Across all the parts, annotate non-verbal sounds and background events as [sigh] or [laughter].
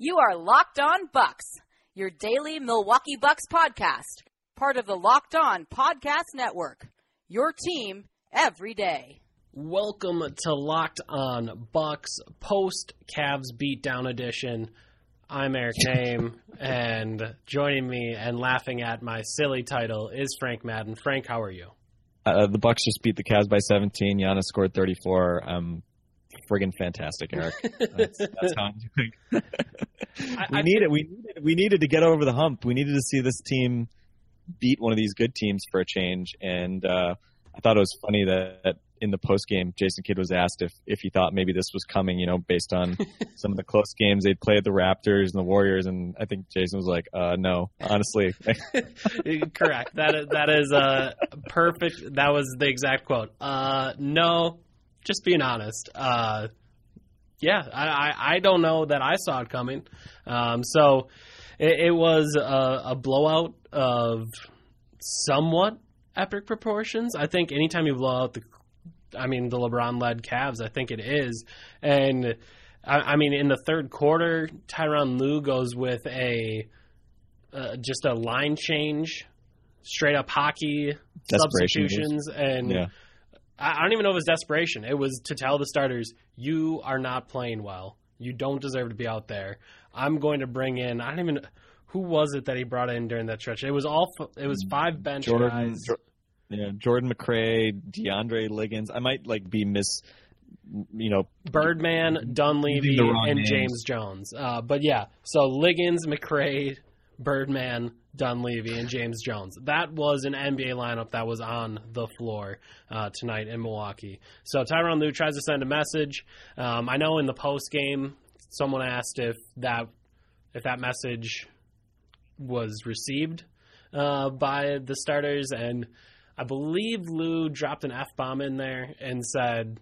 You are Locked On Bucks, your daily Milwaukee Bucks podcast, part of the Locked On Podcast Network. Your team every day. Welcome to Locked On Bucks post Cavs beatdown edition. I'm Eric [laughs] Nehm, and joining me and laughing at my silly title is Frank Madden. Frank, how are you? Uh, the Bucks just beat the Cavs by 17. Giannis scored 34. Um, friggin' fantastic, Eric. [laughs] That's, that's how I'm doing. we I, needed, we needed, we needed to get over the hump. We needed to see this team beat one of these good teams for a change, and uh, I thought it was funny that in the post game, Jason Kidd was asked if if he thought maybe this was coming, you know, based on [laughs] some of the close games they'd played the Raptors and the Warriors, and I think Jason was like, uh, "No, honestly." [laughs] Correct. That is, that is uh, perfect. That was the exact quote. Uh, no, just being honest. Uh, yeah, I, I, I don't know that I saw it coming. Um, so it, it was a, a blowout of somewhat epic proportions. I think anytime you blow out the, I mean, the LeBron led Cavs, I think it is. And I, I mean, in the third quarter, Tyronn Lue goes with a uh, just a line change, straight up hockey substitutions, and yeah. I, don't even know if it was desperation. It was to tell the starters, you are not playing well. You don't deserve to be out there. I'm going to bring in. I don't even who was it that he brought in during that stretch? It was all. It was five bench Jordan, guys. Yeah, Jordan McRae, DeAndre Liggins. I might like be miss, you know, Birdman, Dunleavy, and names. James Jones. Uh, but yeah, so Liggins, McRae, Birdman, Dunleavy, and James Jones. That was an NBA lineup that was on the floor uh, tonight in Milwaukee. So Tyronn Lue tries to send a message. Um, I know in the post game, someone asked if that if that message was received uh, by the starters, and I believe Lue dropped an f bomb in there and said,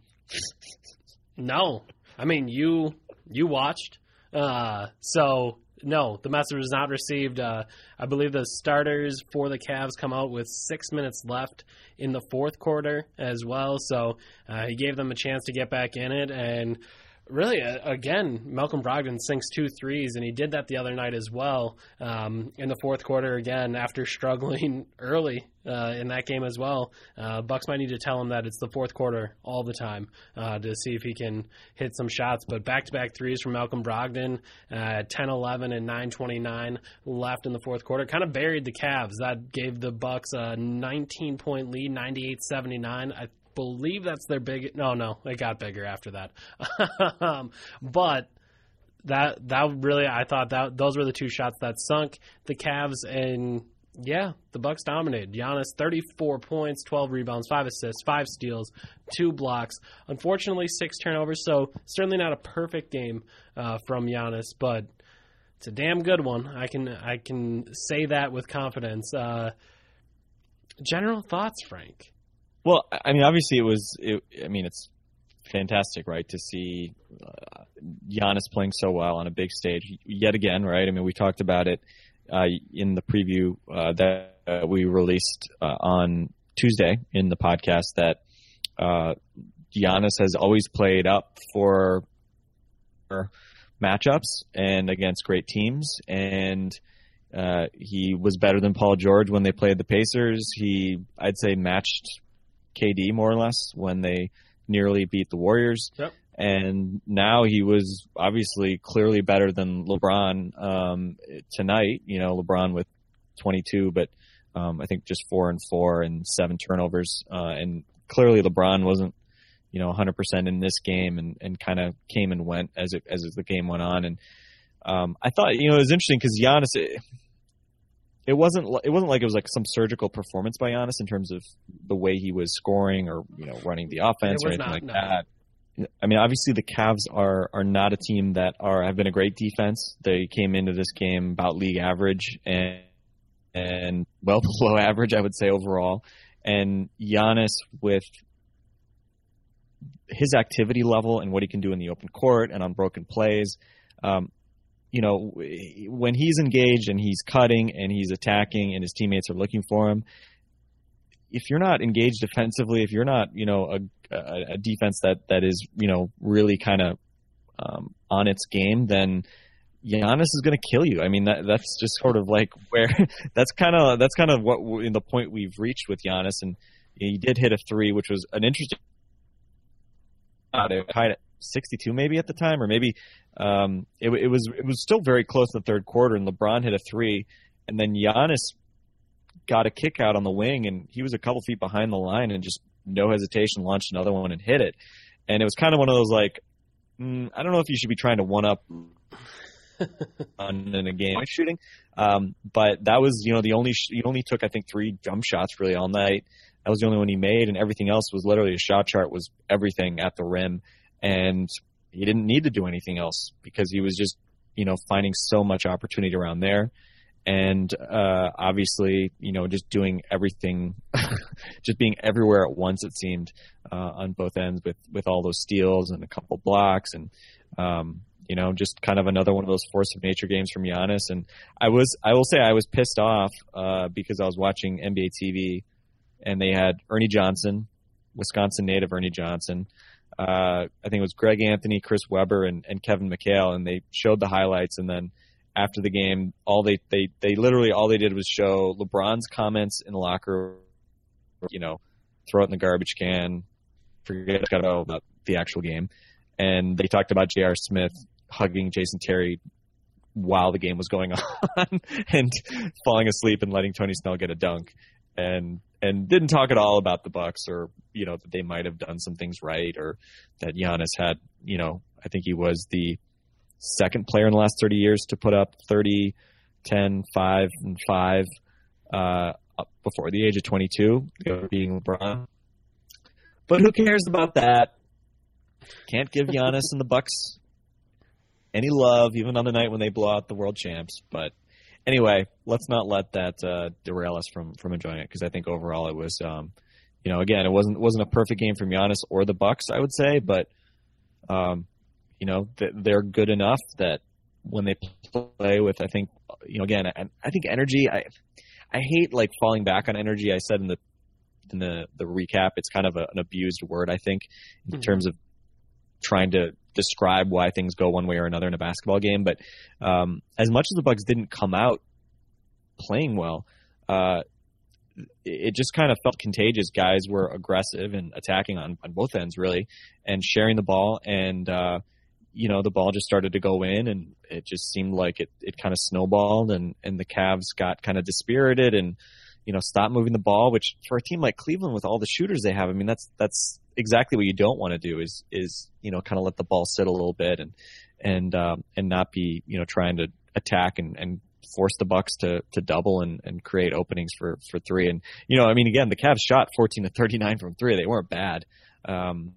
"No, I mean you you watched." Uh, so no, the message was not received. Uh, I believe the starters for the Cavs come out with six minutes left in the fourth quarter as well. So uh, he gave them a chance to get back in it, and really, uh, again, Malcolm Brogdon sinks two threes, and he did that the other night as well um, in the fourth quarter. Again, after [laughs] struggling early uh, in that game as well, uh, Bucks might need to tell him that it's the fourth quarter all the time uh, to see if he can hit some shots. But back-to-back threes from Malcolm Brogdon, uh, 10, 11, and 9:29 left in the fourth quarter, kind of buried the Cavs. That gave the Bucks a 19-point lead, 98-79. I believe that's their big. No, no, it got bigger after that. [laughs] um, but that that really, I thought that those were the two shots that sunk the Cavs, and yeah, the Bucks dominated. Giannis, thirty-four points, twelve rebounds, five assists, five steals, two blocks. Unfortunately, six turnovers. So certainly not a perfect game uh, from Giannis, but it's a damn good one. I can I can say that with confidence. Uh, general thoughts, Frank? Well, I mean, obviously it was. It, I mean, it's fantastic, right, to see uh, Giannis playing so well on a big stage yet again, right? I mean, we talked about it uh, in the preview uh, that uh, we released uh, on Tuesday in the podcast that uh, Giannis has always played up for matchups and against great teams, and uh, he was better than Paul George when they played the Pacers. He, I'd say, matched KD more or less when they nearly beat the Warriors. Yep. And now he was obviously clearly better than LeBron um, tonight. You know, LeBron with 22, but um, I think just four and four and seven turnovers. Uh, and clearly LeBron wasn't, you know, 100% in this game and, and kind of came and went as it as the game went on. And um, I thought, you know, it was interesting because Giannis, it wasn't it wasn't like it was like some surgical performance by Giannis in terms of the way he was scoring or you know running the offense or anything not, like no. that. I mean, obviously the Cavs are are not a team that are have been a great defense. They came into this game about league average and and well [laughs] below average, I would say overall. And Giannis with his activity level and what he can do in the open court and on broken plays, um, you know, when he's engaged and he's cutting and he's attacking and his teammates are looking for him, if you're not engaged defensively, if you're not, you know, a, a, defense that that is, you know, really kind of um, on its game, then Giannis is going to kill you. I mean, that that's just sort of like where [laughs] that's kind of that's kind of what in the point we've reached with Giannis, and he did hit a three, which was an interesting. Tied at 62 maybe at the time, or maybe um, it, it was it was still very close in the third quarter, and LeBron hit a three, and then Giannis got a kick out on the wing, and he was a couple feet behind the line, and just no hesitation launched another one and hit it. And it was kind of one of those like, mm, I don't know if you should be trying to one up [laughs] on in a game shooting, um, but that was you know the only sh- he only took I think three jump shots really all night. That was the only one he made, and everything else was literally a shot chart was everything at the rim, and he didn't need to do anything else because he was just you know finding so much opportunity around there and uh, obviously, you know, just doing everything, [laughs] just being everywhere at once. It seemed uh, on both ends with with all those steals and a couple blocks, and um, you know, just kind of another one of those force of nature games from Giannis. And I was, I will say, I was pissed off uh, because I was watching NBA TV, and they had Ernie Johnson, Wisconsin native Ernie Johnson. Uh, I think it was Greg Anthony, Chris Webber, and, and Kevin McHale, and they showed the highlights, and then after the game, all they they they literally all they did was show LeBron's comments in the locker you know, throw it in the garbage can, forget about the actual game, and they talked about J.R. Smith hugging Jason Terry while the game was going [laughs] on and falling asleep and letting Tony Snell get a dunk and and didn't talk at all about the Bucks or you know that they might have done some things right or that Giannis had you know I think he was the second player in the last 30 years to put up 30, 10, 5, and 5 uh, before the age of 22, being LeBron. But who cares about that? Can't give Giannis and the Bucks any love, even on the night when they blow out the world champs. But anyway, let's not let that uh, derail us from from enjoying it because I think overall it was, um, you know, again, it wasn't wasn't a perfect game from Giannis or the Bucks, I would say, but um, you know, they're good enough that when they play with, I think, you know, again, I, I think energy. I I hate like falling back on energy. I said in the in the the recap, it's kind of a, an abused word. I think in mm-hmm. terms of trying to describe why things go one way or another in a basketball game. But um, as much as the Bucks didn't come out playing well, uh, it just kind of felt contagious. Guys were aggressive and attacking on, on both ends, really, and sharing the ball. And uh, you know, the ball just started to go in and it just seemed like it, it kind of snowballed and, and the Cavs got kind of dispirited and, you know, stopped moving the ball, which for a team like Cleveland with all the shooters they have, I mean, that's, that's exactly what you don't want to do is, is, you know, kind of let the ball sit a little bit and, and, um, and not be, you know, trying to attack and, and force the Bucks to, to double and, and create openings for, for three. And, you know, I mean, again, the Cavs shot 14 to 39 from three. They weren't bad. Um,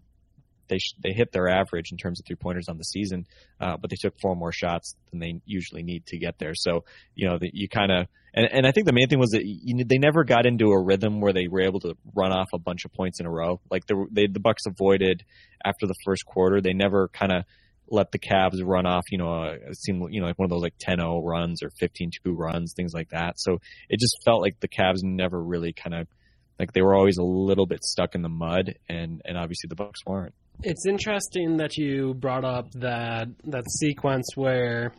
they sh- they hit their average in terms of three pointers on the season, uh, but they took four more shots than they usually need to get there. So you know the, you kind of and, and I think the main thing was that you, they never got into a rhythm where they were able to run off a bunch of points in a row. Like the they, the Bucks avoided after the first quarter. They never kind of let the Cavs run off, you know, uh, it seemed, you know, like one of those like 10-0 runs or 15-2 runs, things like that. So it just felt like the Cavs never really kind of like they were always a little bit stuck in the mud and and obviously the Bucks weren't. It's interesting that you brought up that that sequence where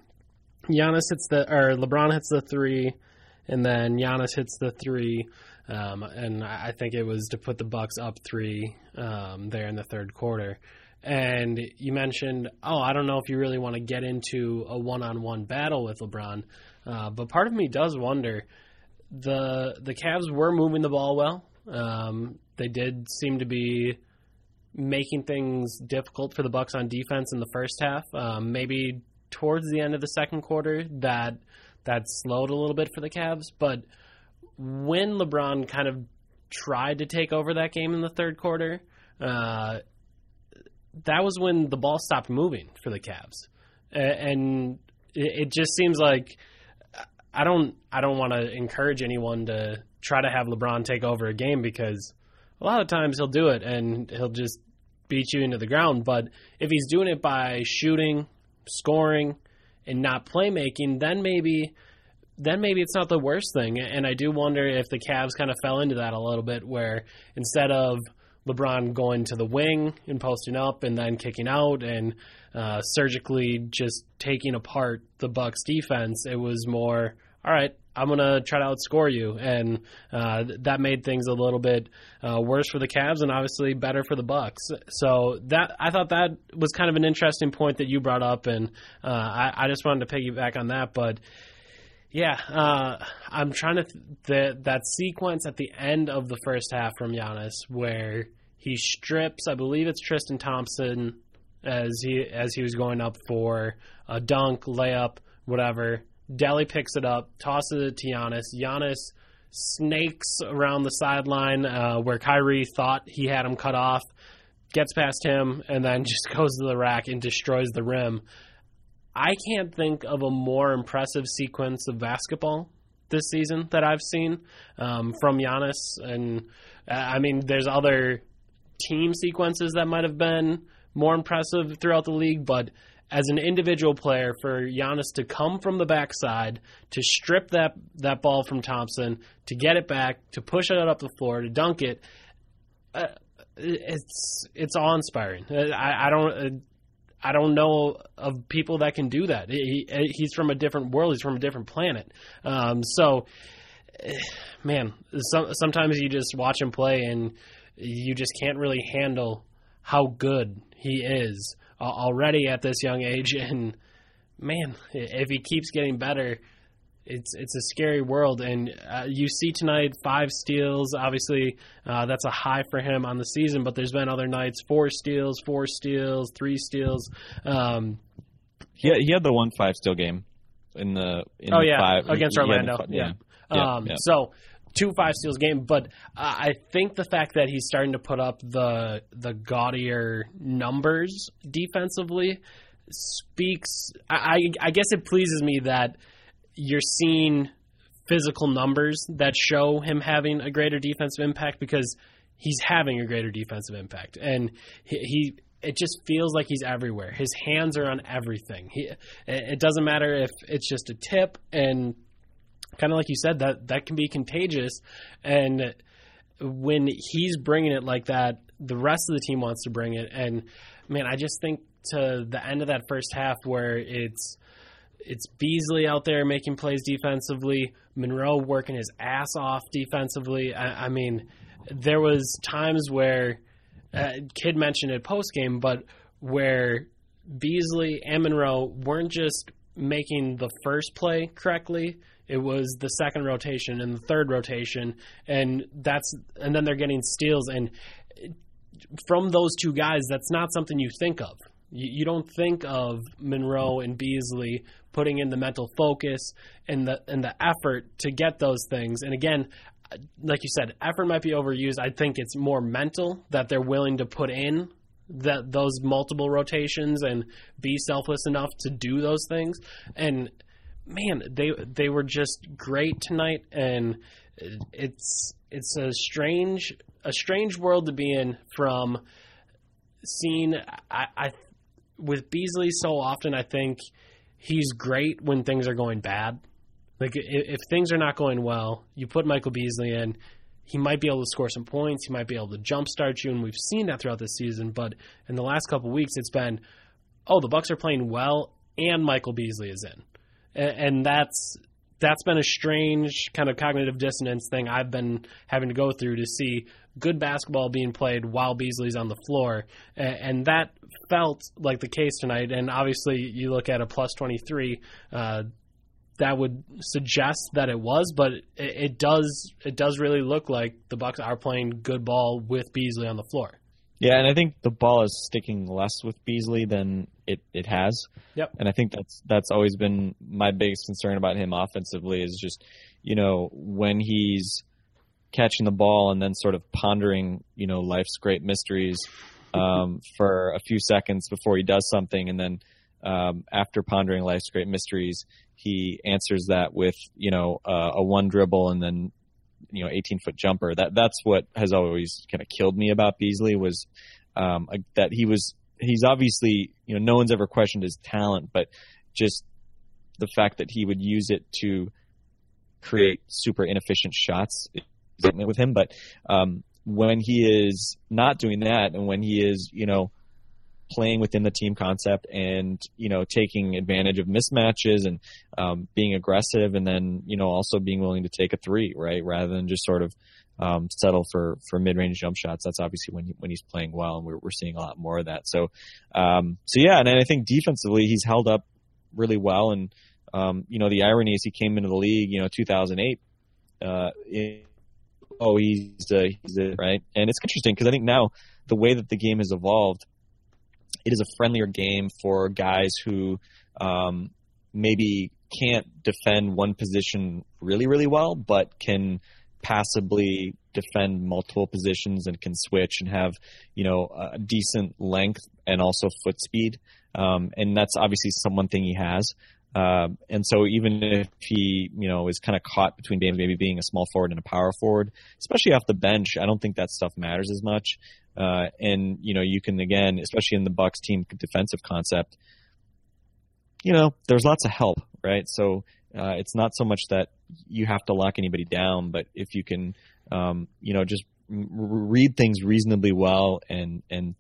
Giannis hits the or LeBron hits the three, and then Giannis hits the three, um, and I think it was to put the Bucks up three um, there in the third quarter. And you mentioned, oh, I don't know if you really want to get into a one-on-one battle with LeBron, uh, but part of me does wonder. the The Cavs were moving the ball well. Um, they did seem to be making things difficult for the Bucks on defense in the first half. Um, maybe towards the end of the second quarter, that that slowed a little bit for the Cavs. But when LeBron kind of tried to take over that game in the third quarter, uh, that was when the ball stopped moving for the Cavs, and it just seems like I don't I don't want to encourage anyone to try to have LeBron take over a game because a lot of times he'll do it and he'll just beat you into the ground. But if he's doing it by shooting, scoring, and not playmaking, then maybe then maybe it's not the worst thing. And I do wonder if the Cavs kind of fell into that a little bit, where instead of LeBron going to the wing and posting up and then kicking out and uh, surgically just taking apart the Bucks defense, it was more all right. I'm gonna try to outscore you, and uh, that made things a little bit uh, worse for the Cavs, and obviously better for the Bucks. So that I thought that was kind of an interesting point that you brought up, and uh, I, I, just wanted to piggyback on that. But yeah, uh, I'm trying to th- that sequence at the end of the first half from Giannis where he strips, I believe it's Tristan Thompson as he as he was going up for a dunk, layup, whatever Delly picks it up, tosses it to Giannis. Giannis snakes around the sideline uh, where Kyrie thought he had him cut off, gets past him, and then [laughs] just goes to the rack and destroys the rim. I can't think of a more impressive sequence of basketball this season that I've seen um, from Giannis. And uh, I mean, there's other team sequences that might have been more impressive throughout the league, but as an individual player for Giannis to come from the backside, to strip that, that ball from Thompson, to get it back, to push it up the floor, to dunk it. Uh, it's it's awe inspiring. I, I don't uh, I don't know of people that can do that. He, he's from a different world. He's from a different planet. Um, so, [sighs] man, some, sometimes you just watch him play and you just can't really handle how good he is already at this young age. [laughs] And man, if he keeps getting better, it's it's a scary world. And uh, you see tonight five steals. Obviously, uh, that's a high for him on the season. But there's been other nights four steals, four steals, three steals. Um, he he had the one five steal game in the in oh the yeah five, against Orlando. yeah. yeah. Um, yeah. So two five steals game, but I think the fact that he's starting to put up the the gaudier numbers defensively speaks. I, I guess it pleases me that you're seeing physical numbers that show him having a greater defensive impact because he's having a greater defensive impact, and he, he it just feels like he's everywhere. His hands are on everything. He, it doesn't matter if it's just a tip and kind of like you said that that can be contagious and when he's bringing it like that the rest of the team wants to bring it and man i just think to the end of that first half where it's it's Beasley out there making plays defensively, Monroe working his ass off defensively. I, I mean, there was times where uh, Kidd mentioned it post game, but where Beasley and Monroe weren't just making the first play correctly; it was the second rotation and the third rotation, and that's and then they're getting steals. And from those two guys, that's not something you think of. You, you don't think of Monroe and Beasley putting in the mental focus and the and the effort to get those things. And again, like you said, effort might be overused. I think it's more mental that they're willing to put in that those multiple rotations and be selfless enough to do those things. And man, they they were just great tonight, and it's it's a strange a strange world to be in from seeing I, I with Beasley so often. I think he's great when things are going bad. Like if, if things are not going well, you put Michael Beasley in. He might be able to score some points. He might be able to jumpstart you, and we've seen that throughout the season. But in the last couple weeks, it's been, oh, the Bucks are playing well, and Michael Beasley is in and that's that's been a strange kind of cognitive dissonance thing I've been having to go through to see good basketball being played while Beasley's on the floor, and that felt like the case tonight. And obviously, you look at a plus twenty three. Uh, that would suggest that it was, but it, it does it does really look like the Bucks are playing good ball with Beasley on the floor. Yeah, and I think the ball is sticking less with Beasley than it, it has. Yep. And I think that's that's always been my biggest concern about him offensively is just, you know, when he's catching the ball and then sort of pondering, you know, life's great mysteries, um, for a few seconds before he does something, and then um, after pondering life's great mysteries, he answers that with you know uh, a one dribble and then you know 18 foot jumper. That that's what has always kind of killed me about Beasley was um, that he was he's obviously you know no one's ever questioned his talent, but just the fact that he would use it to create super inefficient shots with him. But um, when he is not doing that, and when he is you know playing within the team concept and you know taking advantage of mismatches and um, being aggressive and then you know also being willing to take a three right rather than just sort of um, settle for for mid range jump shots. That's obviously when he, when he's playing well, and we're we're seeing a lot more of that. So um, so yeah, and I think defensively he's held up really well. And um, you know the irony is he came into the league, you know, 2008. Uh, in, oh, he's a, he's a, right, and it's interesting because I think now the way that the game has evolved, it is a friendlier game for guys who um, maybe can't defend one position really really well, but can passably defend multiple positions and can switch and have you know a decent length and also foot speed. Um, and that's obviously some one thing he has. Uh, and so even if he you know is kind of caught between being, maybe being a small forward and a power forward especially off the bench I don't think that stuff matters as much. Uh, and you know you can again especially in the Bucks team defensive concept you know there's lots of help right? So uh, it's not so much that you have to lock anybody down, but if you can, um, you know, just read things reasonably well and and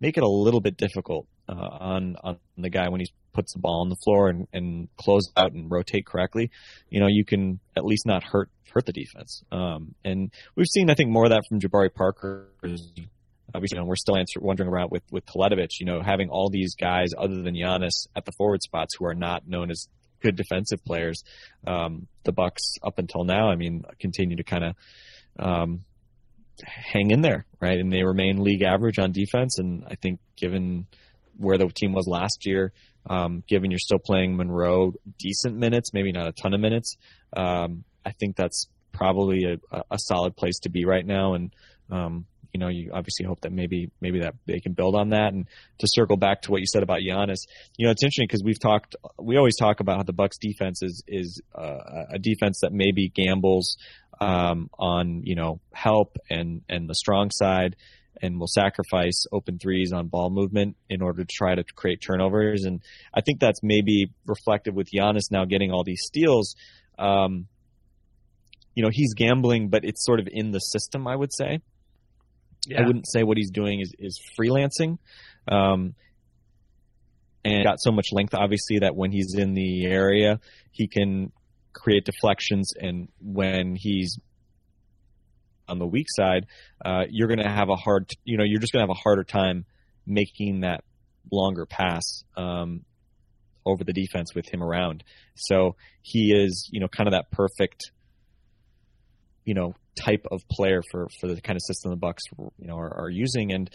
make it a little bit difficult uh, on on the guy when he puts the ball on the floor and, and close out and rotate correctly, you know, you can at least not hurt hurt the defense. Um, and we've seen, I think, more of that from Jabari Parker. Obviously, you know, we're still answer, wondering around with with Teletovic, you know, having all these guys other than Giannis at the forward spots who are not known as good defensive players. Um, the Bucks up until now, I mean, continue to kind of um, hang in there, right? And they remain league average on defense. And I think given where the team was last year, um, given you're still playing Monroe decent minutes, maybe not a ton of minutes, um, I think that's probably a, a solid place to be right now. And um, you know, you obviously hope that maybe maybe that they can build on that. And to circle back to what you said about Giannis, you know, it's interesting because we've talked, we always talk about how the Bucks defense is is uh, a defense that maybe gambles um, on you know help and and the strong side. And will sacrifice open threes on ball movement in order to try to create turnovers. And I think that's maybe reflective with Giannis now getting all these steals. Um, you know, he's gambling, but it's sort of in the system, I would say. Yeah. I wouldn't say what he's doing is, is freelancing. Um, and got so much length, obviously, that when he's in the area, he can create deflections. And when he's on the weak side, uh, you're going to have a hard, you know, you're just going to have a harder time making that longer pass um, over the defense with him around. So he is, you know, kind of that perfect, you know, type of player for for the kind of system the Bucks you know are, are using. And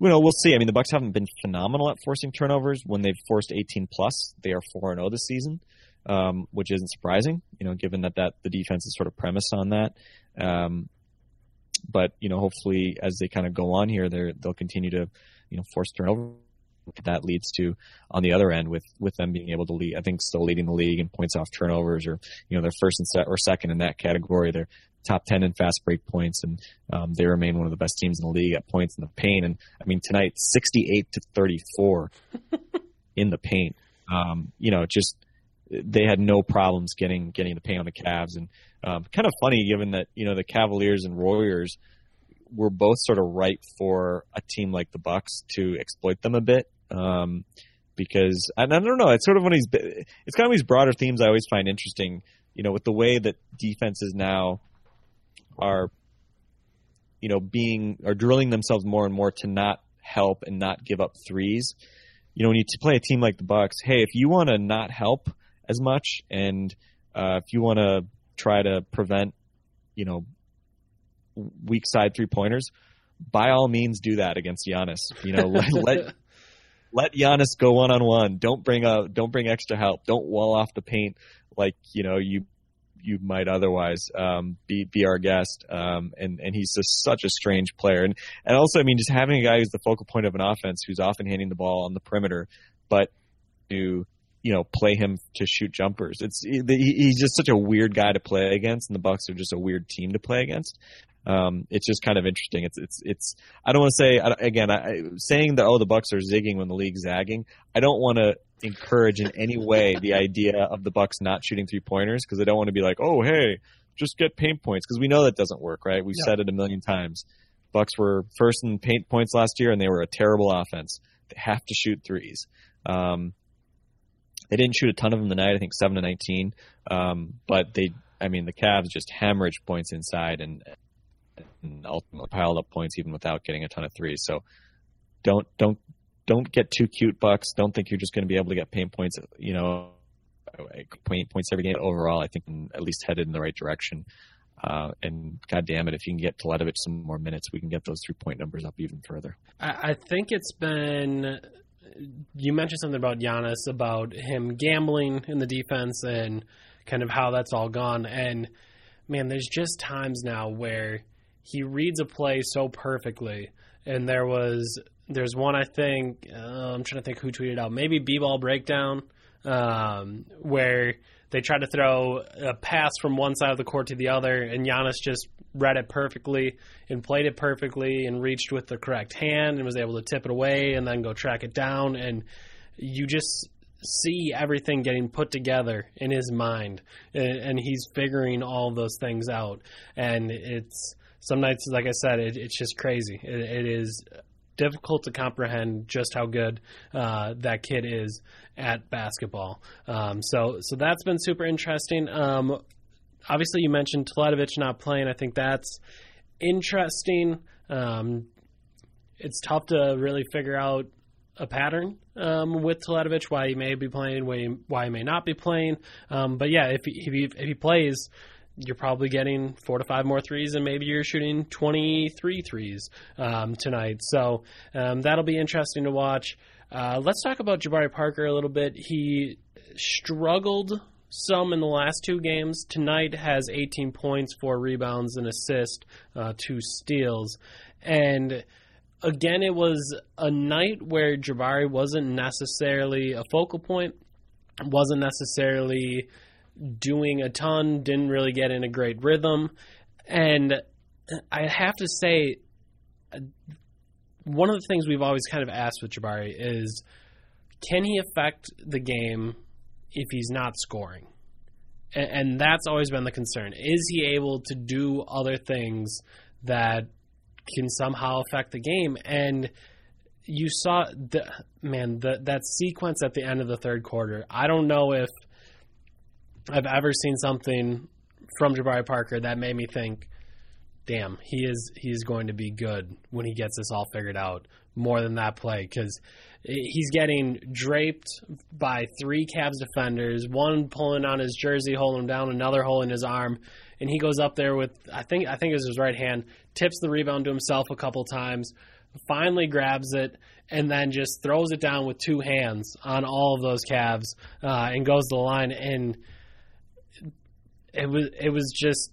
you know we'll see. I mean the Bucks haven't been phenomenal at forcing turnovers. When they've forced 18 plus, they are four and zero oh this season, um, which isn't surprising. You know given that that the defense is sort of premised on that. Um, but you know hopefully as they kind of go on here, they they'll continue to you know force turnover that leads to on the other end with with them being able to lead I think still leading the league in points off turnovers or you know they're first and set or second in that category they're top 10 in fast break points, and um, they remain one of the best teams in the league at points in the paint. And I mean, tonight, 68 to 34 [laughs] in the paint. Um, you know, just they had no problems getting getting the paint on the Cavs, and um, kind of funny given that you know the Cavaliers and Warriors were both sort of ripe for a team like the Bucks to exploit them a bit. Um, because and I don't know, it's sort of one of these. It's kind of these broader themes I always find interesting. You know, with the way that defenses now are you know being are drilling themselves more and more to not help and not give up threes. You know, when you play a team like the Bucks, hey, if you want to not help as much and uh, if you want to try to prevent, you know, weak side three pointers, by all means do that against Giannis. You know, let let, [laughs] let Giannis go one on one. Don't bring a don't bring extra help. Don't wall off the paint like you know you you might otherwise um, be be our guest. Um, and and he's just such a strange player. And and also, I mean, just having a guy who's the focal point of an offense, who's often handing the ball on the perimeter, but to you know play him to shoot jumpers. It's he's just such a weird guy to play against, and the Bucks are just a weird team to play against. Um, it's just kind of interesting. It's it's it's. I don't want to say again. I, saying that oh the Bucks are zigging when the league's zagging. I don't want to encourage in any way the idea of the Bucks not shooting three pointers because I don't want to be like oh hey just get paint points because we know that doesn't work right. We've said it a million times. Bucks were first in paint points last year and they were a terrible offense. They have to shoot threes. Um, they didn't shoot a ton of them tonight. I think seven to nineteen. Um, but they, I mean, the Cavs just hemorrhaged points inside and, and ultimately piled up points even without getting a ton of threes. So don't don't don't get too cute, Bucks. Don't think you're just going to be able to get paint points. You know, paint points every game. Overall, I think at least headed in the right direction. Uh, and God damn it, if you can get Teletovic some more minutes, we can get those three point numbers up even further. I, I think it's been you mentioned something about Giannis about him gambling in the defense and kind of how that's all gone. And man, there's just times now where he reads a play so perfectly. And there was there's one I think uh, I'm trying to think who tweeted out maybe b-ball breakdown um, where they tried to throw a pass from one side of the court to the other, and Giannis just read it perfectly and played it perfectly and reached with the correct hand and was able to tip it away and then go track it down. And you just see everything getting put together in his mind, and, he's figuring all those things out. And it's some nights, like I said, it, it's just crazy. it, it is difficult to comprehend just how good uh, that kid is at basketball. Um, so so that's been super interesting. Um, obviously, you mentioned Teletovic not playing. I think that's interesting. Um, it's tough to really figure out a pattern um, with Teletovic, why he may be playing, why he, why he may not be playing. Um, but yeah, if he, if he, if he plays, you're probably getting four to five more threes, and maybe you're shooting 23 threes um, tonight. So um, that'll be interesting to watch. Uh, let's talk about Jabari Parker a little bit. He struggled some in the last two games. Tonight has 18 points, four rebounds, an assist, uh, two steals, and again, it was a night where Jabari wasn't necessarily a focal point, wasn't necessarily doing a ton, didn't really get in a great rhythm. And I have to say, one of the things we've always kind of asked with Jabari is can he affect the game if he's not scoring? And, that's always been the concern. Is he able to do other things that can somehow affect the game? And you saw the man the, that sequence at the end of the third quarter. I don't know if I've ever seen something from Jabari Parker that made me think, damn, he is he is going to be good when he gets this all figured out. More than that play because he's getting draped by three Cavs defenders, one pulling on his jersey, holding him down, another holding his arm, and he goes up there with I think I think it was his right hand, tips the rebound to himself a couple times, finally grabs it, and then just throws it down with two hands on all of those Cavs uh, and goes to the line and it was it was just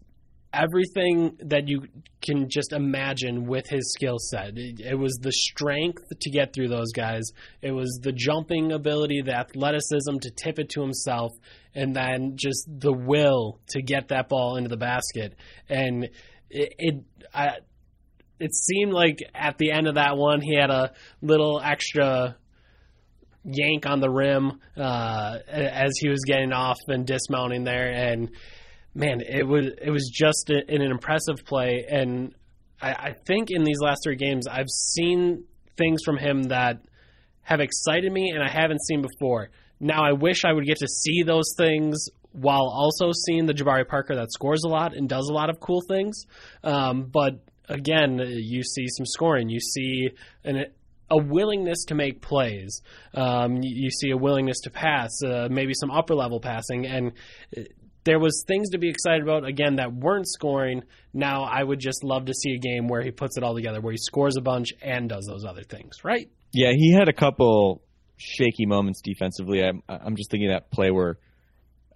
everything that you can just imagine with his skill set. It, it, was the strength to get through those guys. It was the jumping ability, the athleticism to tip it to himself, and then just the will to get that ball into the basket. And it, it I, it seemed like at the end of that one, he had a little extra yank on the rim uh, as he was getting off and dismounting there, and man, it was it was just a, an impressive play, and I, I think in these last three games, I've seen things from him that have excited me, and I haven't seen before. Now, I wish I would get to see those things while also seeing the Jabari Parker that scores a lot and does a lot of cool things. Um, but again, you see some scoring. You see an, a willingness to make plays. Um, you, see a willingness to pass, uh, maybe some upper level passing, and there was things to be excited about again that weren't scoring. Now I would just love to see a game where he puts it all together, where he scores a bunch and does those other things, right? Yeah, he had a couple shaky moments defensively. I'm, I'm just thinking that play where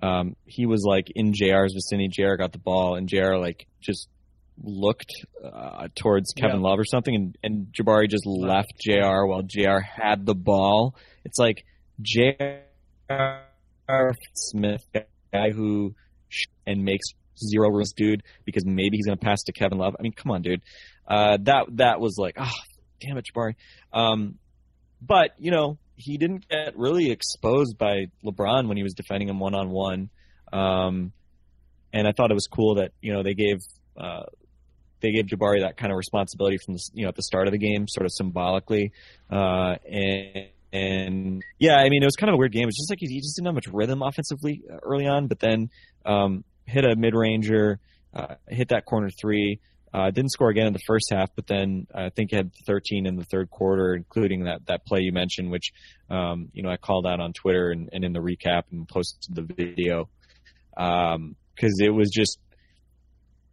um, he was like in JR's vicinity. JR got the ball, and JR like just looked uh, towards Kevin yeah. Love or something, and, and Jabari just left JR while JR had the ball. It's like JR Smith, guy who and makes zero rules, dude, because maybe he's gonna pass to Kevin Love. I mean, come on, dude. Uh, that that was like, oh, damn it, Jabari. Um, but you know, he didn't get really exposed by LeBron when he was defending him one on one. And I thought it was cool that you know they gave uh, they gave Jabari that kind of responsibility from the you know at the start of the game, sort of symbolically. Uh, and and yeah, I mean it was kind of a weird game. It's just like he, just didn't have much rhythm offensively uh, early on, but then um, hit a mid ranger, uh, hit that corner three. Uh, didn't score again in the first half, but then I think he had 13 in the third quarter, including that that play you mentioned, which um, you know I called out on Twitter and, and in the recap and posted the video because um, it was just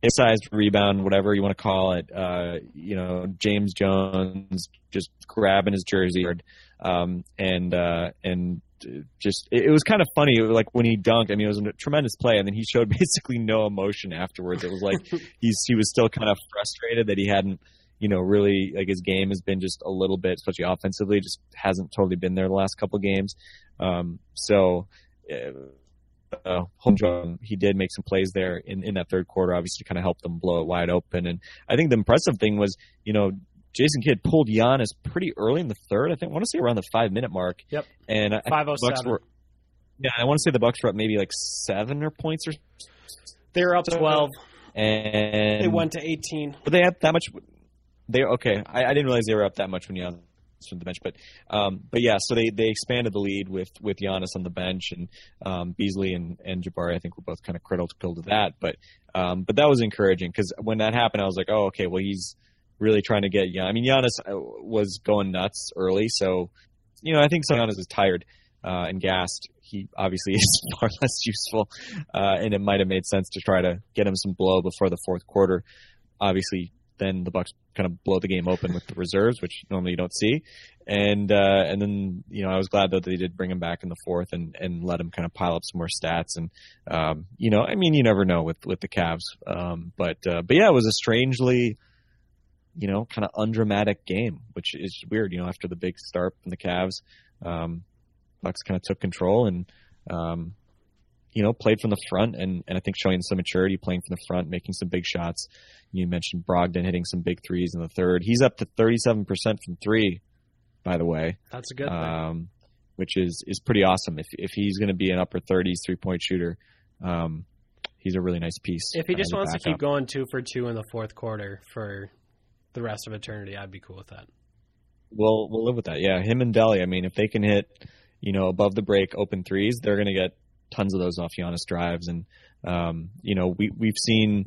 sized rebound, whatever you want to call it. Uh, you know, James Jones just grabbing his jersey, um, and uh, and just it, was kind of funny. Was like when he dunked, I mean, it was a tremendous play, and then he showed [laughs] basically no emotion afterwards. It was like [laughs] he's he was still kind of frustrated that he hadn't, you know, really like his game has been just a little bit, especially offensively, just hasn't totally been there the last couple games. Um, so. Uh, uh, home he did make some plays there in, in that third quarter, obviously to kind of helped them blow it wide open. And I think the impressive thing was, you know, Jason Kidd pulled Giannis pretty early in the third. I think I want to say around the five minute mark. Yep. And five oh seven. Yeah, I want to say the Bucks were up maybe like seven or points or. They were up twelve. And they went to eighteen. But they had that much. They okay. I, I didn't realize they were up that much when Giannis from the bench. But um, but yeah, so they, they expanded the lead with with Giannis on the bench and um, Beasley and, and Jabari. I think were both kind of critical to that. But um, but that was encouraging because when that happened, I was like, oh okay, well he's really trying to get. Yeah, I mean Giannis uh, was going nuts early, so you know I think Giannis is tired uh, and gassed. He obviously [laughs] is far less useful, uh, and it might have made sense to try to get him some blow before the fourth quarter. Obviously, then the Bucks kind of blow the game open with the reserves, which normally you don't see. And uh, and then you know I was glad that they did bring him back in the fourth and and let him kind of pile up some more stats. And um, you know I mean you never know with with the Cavs, um, but uh, but yeah it was a strangely you know kind of undramatic game, which is weird. You know after the big start from the Cavs, um, Bucks kind of took control and. Um, you know, played from the front and, and I think showing some maturity, playing from the front, making some big shots. You mentioned Brogdon hitting some big threes in the third. He's up to 37% from three, by the way. That's a good um, which is, is pretty awesome. If, if he's going to be an upper 30s three point shooter, um, he's a really nice piece. If he just wants to keep up. going two for two in the fourth quarter for the rest of eternity, I'd be cool with that. We'll, we'll live with that. Yeah. Him and Delly, I mean, if they can hit, you know, above the break open threes, they're going to get tons of those off Giannis drives. And, um, you know, we, we've seen,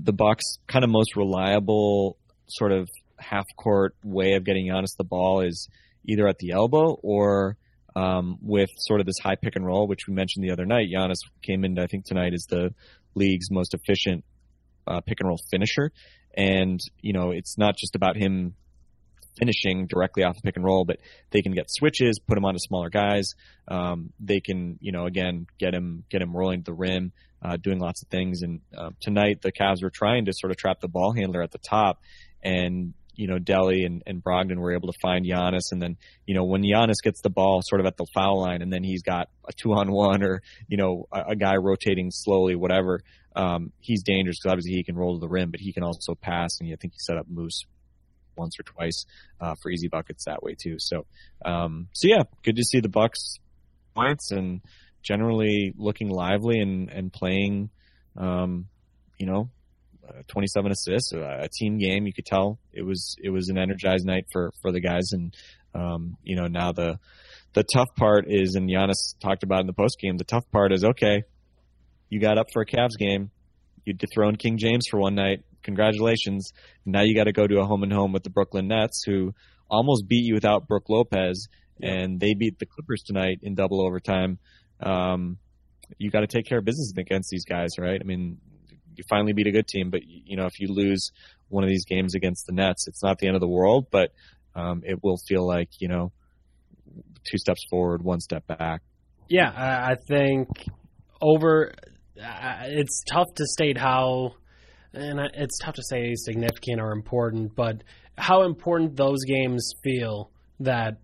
the Bucks' kind of most reliable sort of half court way of getting Giannis the ball is either at the elbow or um, with sort of this high pick and roll, which we mentioned the other night. Giannis came in, I think tonight is the league's most efficient uh, pick and roll finisher, and you know it's not just about him finishing directly off the pick and roll, but they can get switches, put him onto smaller guys. Um, they can, you know, again get him get him rolling to the rim, uh, doing lots of things. And uh, tonight the Cavs were trying to sort of trap the ball handler at the top, and you know Delly and, and Brogdon were able to find Giannis, and then you know when Giannis gets the ball sort of at the foul line, and then he's got a two on one or you know a, a guy rotating slowly, whatever. Um, he's dangerous because obviously he can roll to the rim, but he can also pass, and I think he set up Moose once or twice uh, for easy buckets that way too. So, um, so yeah, good to see the Bucks points and generally looking lively and and playing. Um, you know, 27 assists, a team game. You could tell it was it was an energized night for for the guys, and um, you know now the the tough part is, and Giannis talked about in the post game. The tough part is okay, you got up for a Cavs game, you dethroned King James for one night congratulations. Now you got to go to a home and home with the Brooklyn Nets, who almost beat you without Brook Lopez, and they beat the Clippers tonight in double overtime. Um, you got to take care of business against these guys, right? I mean, you finally beat a good team, but you know if you lose one of these games against the Nets, it's not the end of the world, but um, it will feel like you know two steps forward, one step back. Yeah, I think over. It's tough to state how, and it's tough to say significant or important, but how important those games feel that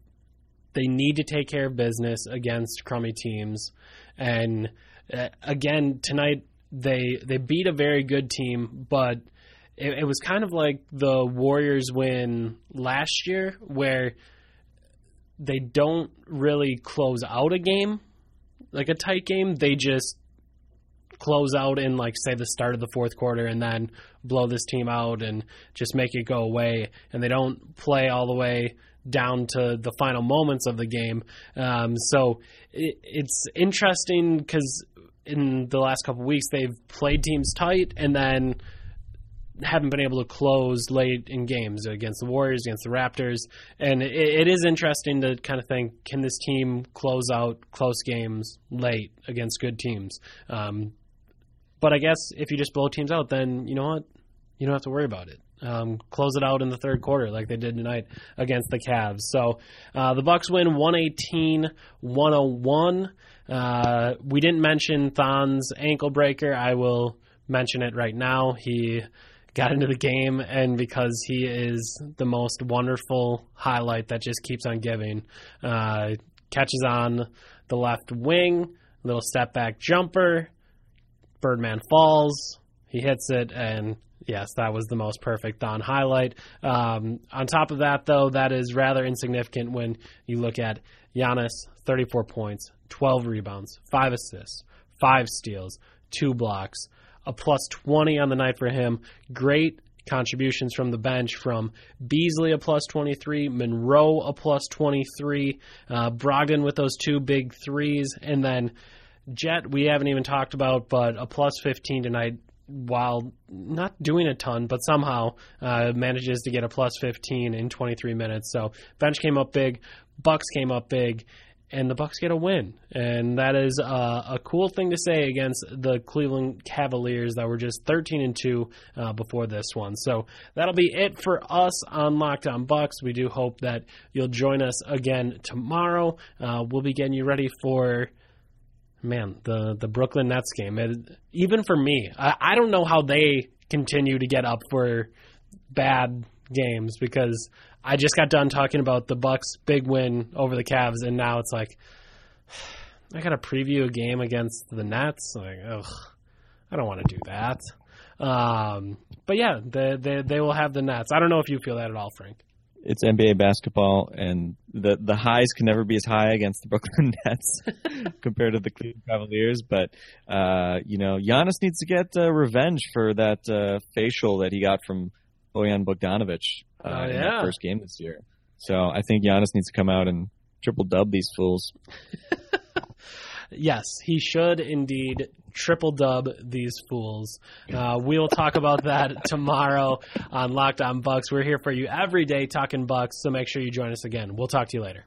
they need to take care of business against crummy teams. And uh, again, tonight they they beat a very good team, but it, it was kind of like the Warriors win last year, where they don't really close out a game like a tight game. They just close out in like say the start of the fourth quarter and then blow this team out and just make it go away and they don't play all the way down to the final moments of the game um, so it, it's interesting because in the last couple weeks they've played teams tight and then haven't been able to close late in games against the Warriors, against the Raptors, and it, it is interesting to kind of think: can this team close out close games late against good teams? Um, but I guess if you just blow teams out, then you know what, you don't have to worry about it. Um, close it out in the third quarter like they did tonight against the Cavs. So uh, the Bucks win 118-101. Uh, we didn't mention Thon's ankle breaker. I will mention it right now. He got into the game, and because he is the most wonderful highlight that just keeps on giving, uh, catches on the left wing, little step back jumper, Birdman falls, he hits it, and yes, that was the most perfect Thon highlight. Um, on top of that, though, that is rather insignificant when you look at Giannis, 34 points, 12 rebounds, 5 assists, 5 steals, 2 blocks a plus 20 on the night for him. Great contributions from the bench from Beasley a plus 23, Monroe a plus 23, uh, Brogdon with those two big threes, and then Jet we haven't even talked about, but a plus 15 tonight. While not doing a ton, but somehow uh, manages to get a plus 15 in 23 minutes. So bench came up big, Bucks came up big, and the Bucks get a win, and that is uh, a cool thing to say against the Cleveland Cavaliers that were just 13 and two uh, before this one. So that'll be it for us on Locked On Bucks. We do hope that you'll join us again tomorrow. Uh, we'll be getting you ready for man the the Brooklyn Nets game. It, even for me, I, I don't know how they continue to get up for bad games because I just got done talking about the Bucks' big win over the Cavs, and now it's like [sighs] I got to preview a game against the Nets. Like, ugh, I don't want to do that. Um, but yeah, they, they they will have the Nets. I don't know if you feel that at all, Frank. It's NBA basketball, and the the highs can never be as high against the Brooklyn [laughs] Nets [laughs] compared to the Cleveland Cavaliers. But uh, you know, Giannis needs to get uh, revenge for that uh, facial that he got from Bojan Bogdanovic uh, oh, yeah. in that first game this year. So I think Giannis needs to come out and triple dub these fools. [laughs] yes, he should indeed triple dub these fools. Uh, we'll talk about that [laughs] tomorrow on Locked On Bucks. We're here for you every day talking Bucks, so make sure you join us again. We'll talk to you later.